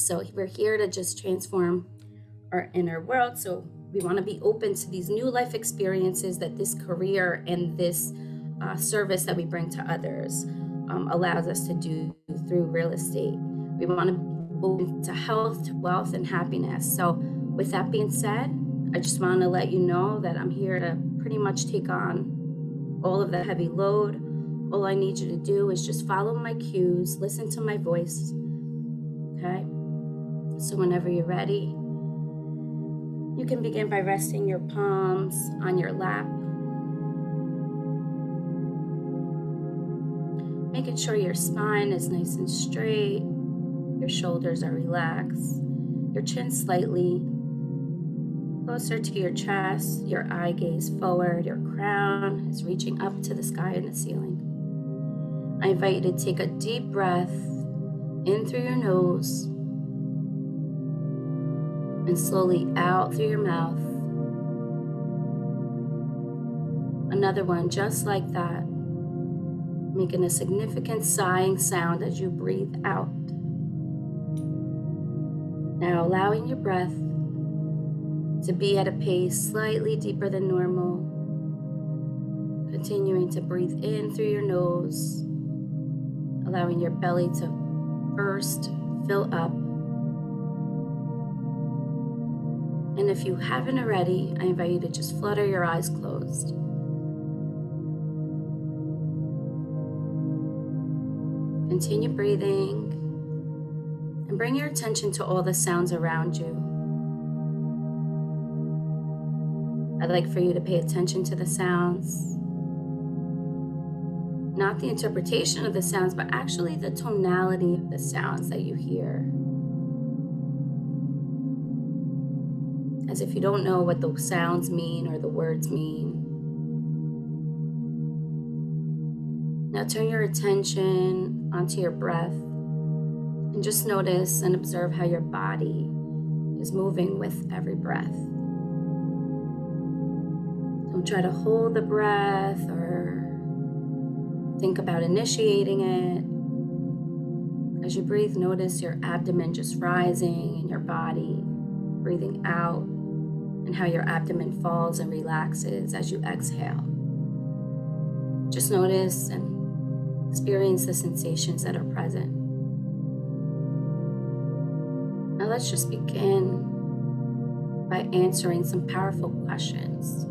So we're here to just transform our inner world. So we want to be open to these new life experiences that this career and this uh, service that we bring to others um, allows us to do through real estate. We want to be open to health, wealth, and happiness. So, with that being said, I just want to let you know that I'm here to pretty much take on all of the heavy load. All I need you to do is just follow my cues, listen to my voice. Okay? So, whenever you're ready, you can begin by resting your palms on your lap. Making sure your spine is nice and straight, your shoulders are relaxed, your chin slightly closer to your chest, your eye gaze forward, your crown is reaching up to the sky and the ceiling. I invite you to take a deep breath in through your nose and slowly out through your mouth. Another one just like that, making a significant sighing sound as you breathe out. Now, allowing your breath to be at a pace slightly deeper than normal. Continuing to breathe in through your nose, allowing your belly to first fill up And if you haven't already, I invite you to just flutter your eyes closed. Continue breathing and bring your attention to all the sounds around you. I'd like for you to pay attention to the sounds. Not the interpretation of the sounds, but actually the tonality of the sounds that you hear. As if you don't know what the sounds mean or the words mean. Now turn your attention onto your breath and just notice and observe how your body is moving with every breath. Don't try to hold the breath or think about initiating it. As you breathe, notice your abdomen just rising in your body, breathing out and how your abdomen falls and relaxes as you exhale. Just notice and experience the sensations that are present. Now let's just begin by answering some powerful questions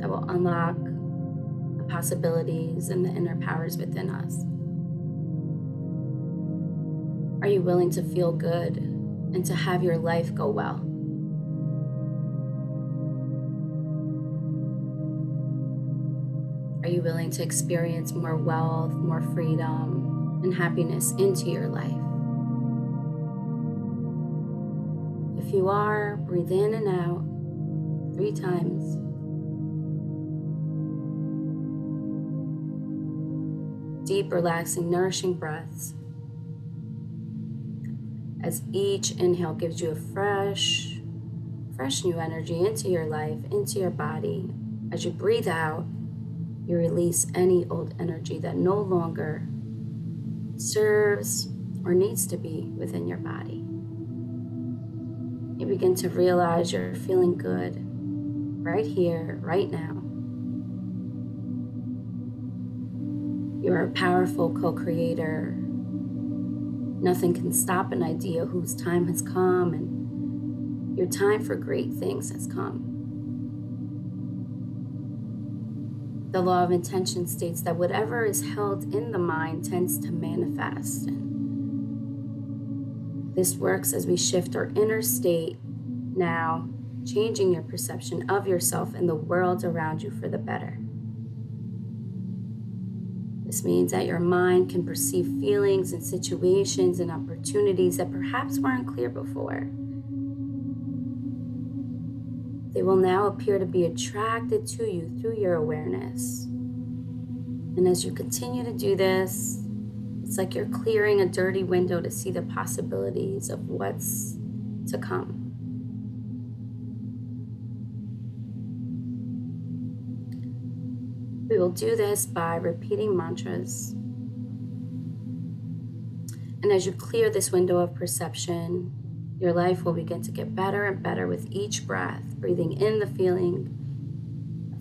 that will unlock the possibilities and the inner powers within us. Are you willing to feel good and to have your life go well? You willing to experience more wealth, more freedom, and happiness into your life? If you are, breathe in and out three times. Deep, relaxing, nourishing breaths. As each inhale gives you a fresh, fresh new energy into your life, into your body. As you breathe out, you release any old energy that no longer serves or needs to be within your body. You begin to realize you're feeling good right here, right now. You are a powerful co creator. Nothing can stop an idea whose time has come, and your time for great things has come. The law of intention states that whatever is held in the mind tends to manifest. This works as we shift our inner state now, changing your perception of yourself and the world around you for the better. This means that your mind can perceive feelings and situations and opportunities that perhaps weren't clear before. They will now appear to be attracted to you through your awareness. And as you continue to do this, it's like you're clearing a dirty window to see the possibilities of what's to come. We will do this by repeating mantras. And as you clear this window of perception, your life will begin to get better and better with each breath, breathing in the feeling,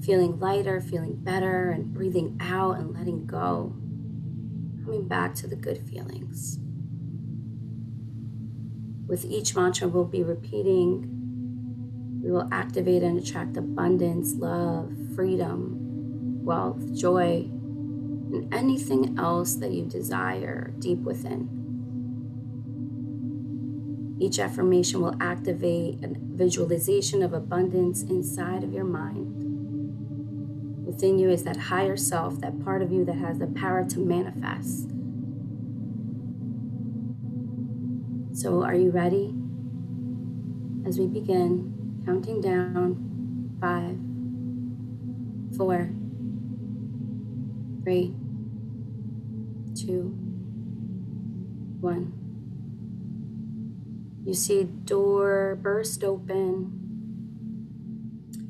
feeling lighter, feeling better, and breathing out and letting go, coming back to the good feelings. With each mantra, we'll be repeating, we will activate and attract abundance, love, freedom, wealth, joy, and anything else that you desire deep within. Each affirmation will activate a visualization of abundance inside of your mind. Within you is that higher self, that part of you that has the power to manifest. So, are you ready? As we begin, counting down five, four, three, two, one. You see a door burst open,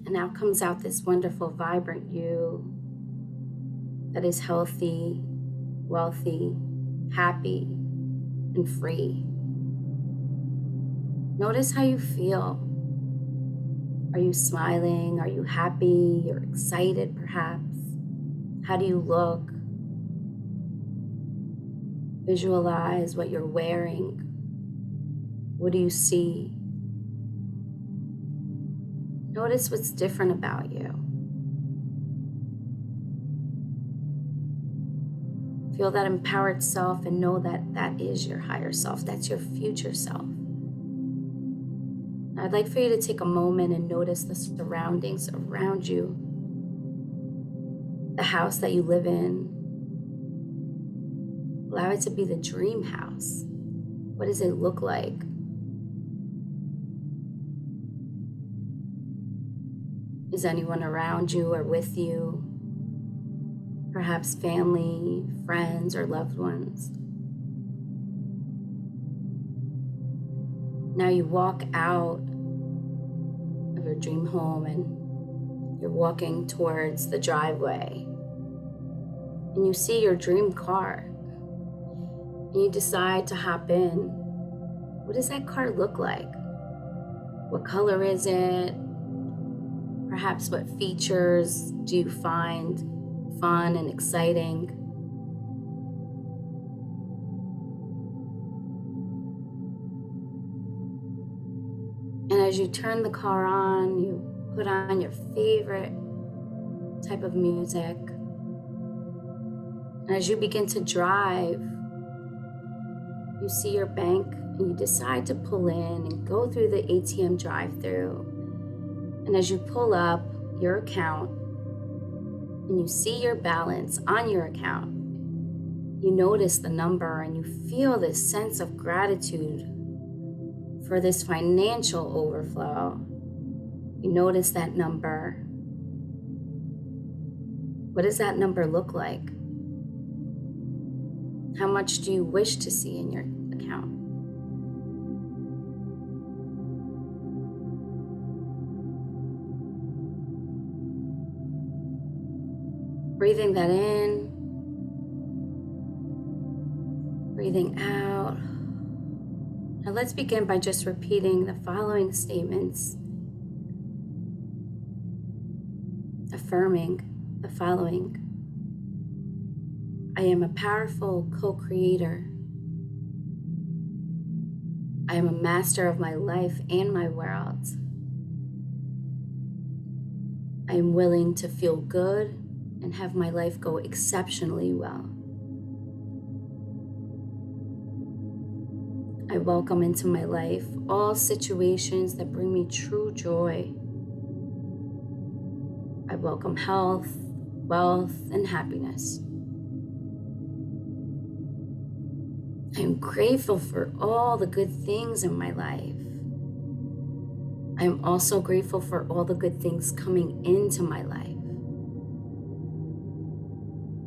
and out comes out this wonderful, vibrant you that is healthy, wealthy, happy, and free. Notice how you feel. Are you smiling? Are you happy? You're excited, perhaps? How do you look? Visualize what you're wearing what do you see? Notice what's different about you. Feel that empowered self and know that that is your higher self. That's your future self. I'd like for you to take a moment and notice the surroundings around you, the house that you live in. Allow it to be the dream house. What does it look like? Is anyone around you or with you? Perhaps family, friends, or loved ones. Now you walk out of your dream home and you're walking towards the driveway and you see your dream car and you decide to hop in. What does that car look like? What color is it? Perhaps what features do you find fun and exciting? And as you turn the car on, you put on your favorite type of music. And as you begin to drive, you see your bank and you decide to pull in and go through the ATM drive through. And as you pull up your account and you see your balance on your account, you notice the number and you feel this sense of gratitude for this financial overflow. You notice that number. What does that number look like? How much do you wish to see in your account? Breathing that in, breathing out. Now let's begin by just repeating the following statements, affirming the following. I am a powerful co creator. I am a master of my life and my world. I am willing to feel good and have my life go exceptionally well. I welcome into my life all situations that bring me true joy. I welcome health, wealth, and happiness. I am grateful for all the good things in my life. I am also grateful for all the good things coming into my life.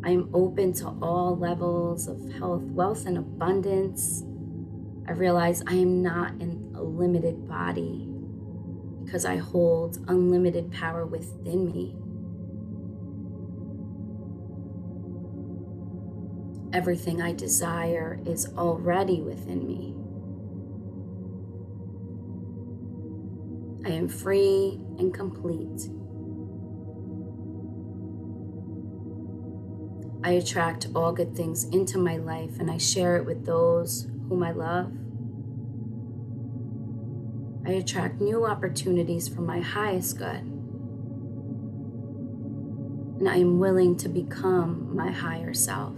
I am open to all levels of health, wealth, and abundance. I realize I am not in a limited body because I hold unlimited power within me. Everything I desire is already within me. I am free and complete. I attract all good things into my life and I share it with those whom I love. I attract new opportunities for my highest good. And I am willing to become my higher self.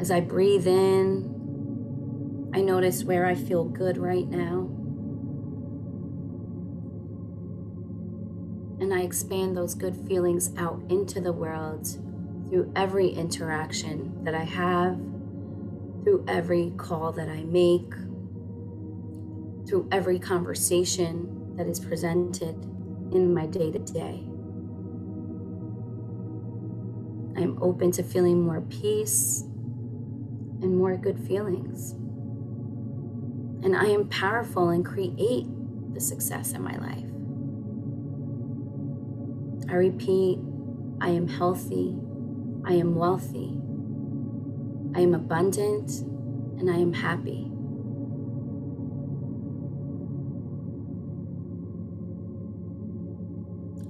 As I breathe in, I notice where I feel good right now. And I expand those good feelings out into the world through every interaction that I have, through every call that I make, through every conversation that is presented in my day to day. I am open to feeling more peace and more good feelings. And I am powerful and create the success in my life. I repeat, I am healthy, I am wealthy, I am abundant, and I am happy.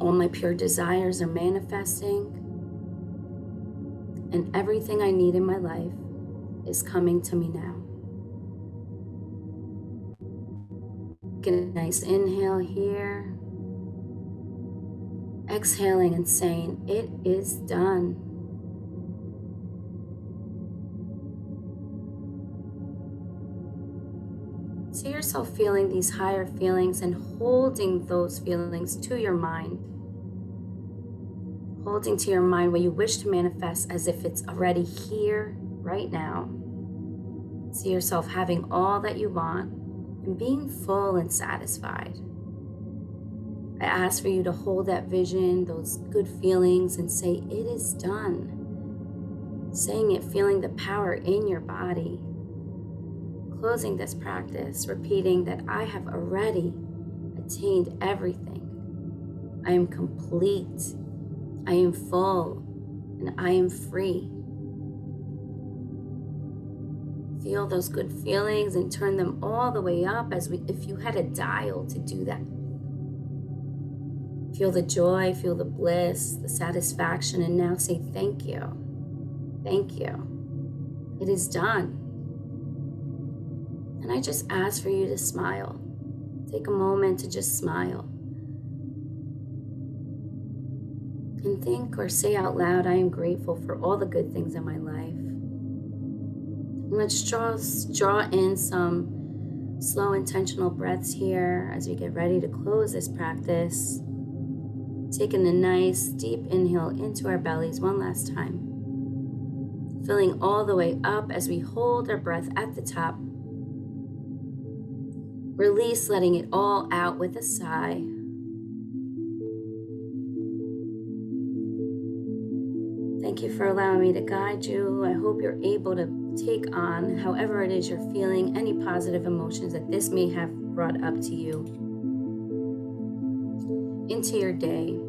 All my pure desires are manifesting, and everything I need in my life is coming to me now. Get a nice inhale here exhaling and saying, It is done. See yourself feeling these higher feelings and holding those feelings to your mind. Holding to your mind what you wish to manifest as if it's already here right now. See yourself having all that you want and being full and satisfied. I ask for you to hold that vision, those good feelings, and say, It is done. Saying it, feeling the power in your body. Closing this practice, repeating that I have already attained everything. I am complete. I am full. And I am free. Feel those good feelings and turn them all the way up as we if you had a dial to do that. Feel the joy, feel the bliss, the satisfaction, and now say thank you. Thank you. It is done. And I just ask for you to smile. Take a moment to just smile. And think or say out loud, I am grateful for all the good things in my life. let's draw, draw in some slow, intentional breaths here as we get ready to close this practice. Taking a nice deep inhale into our bellies one last time. Filling all the way up as we hold our breath at the top. Release, letting it all out with a sigh. Thank you for allowing me to guide you. I hope you're able to take on, however it is you're feeling, any positive emotions that this may have brought up to you into your day.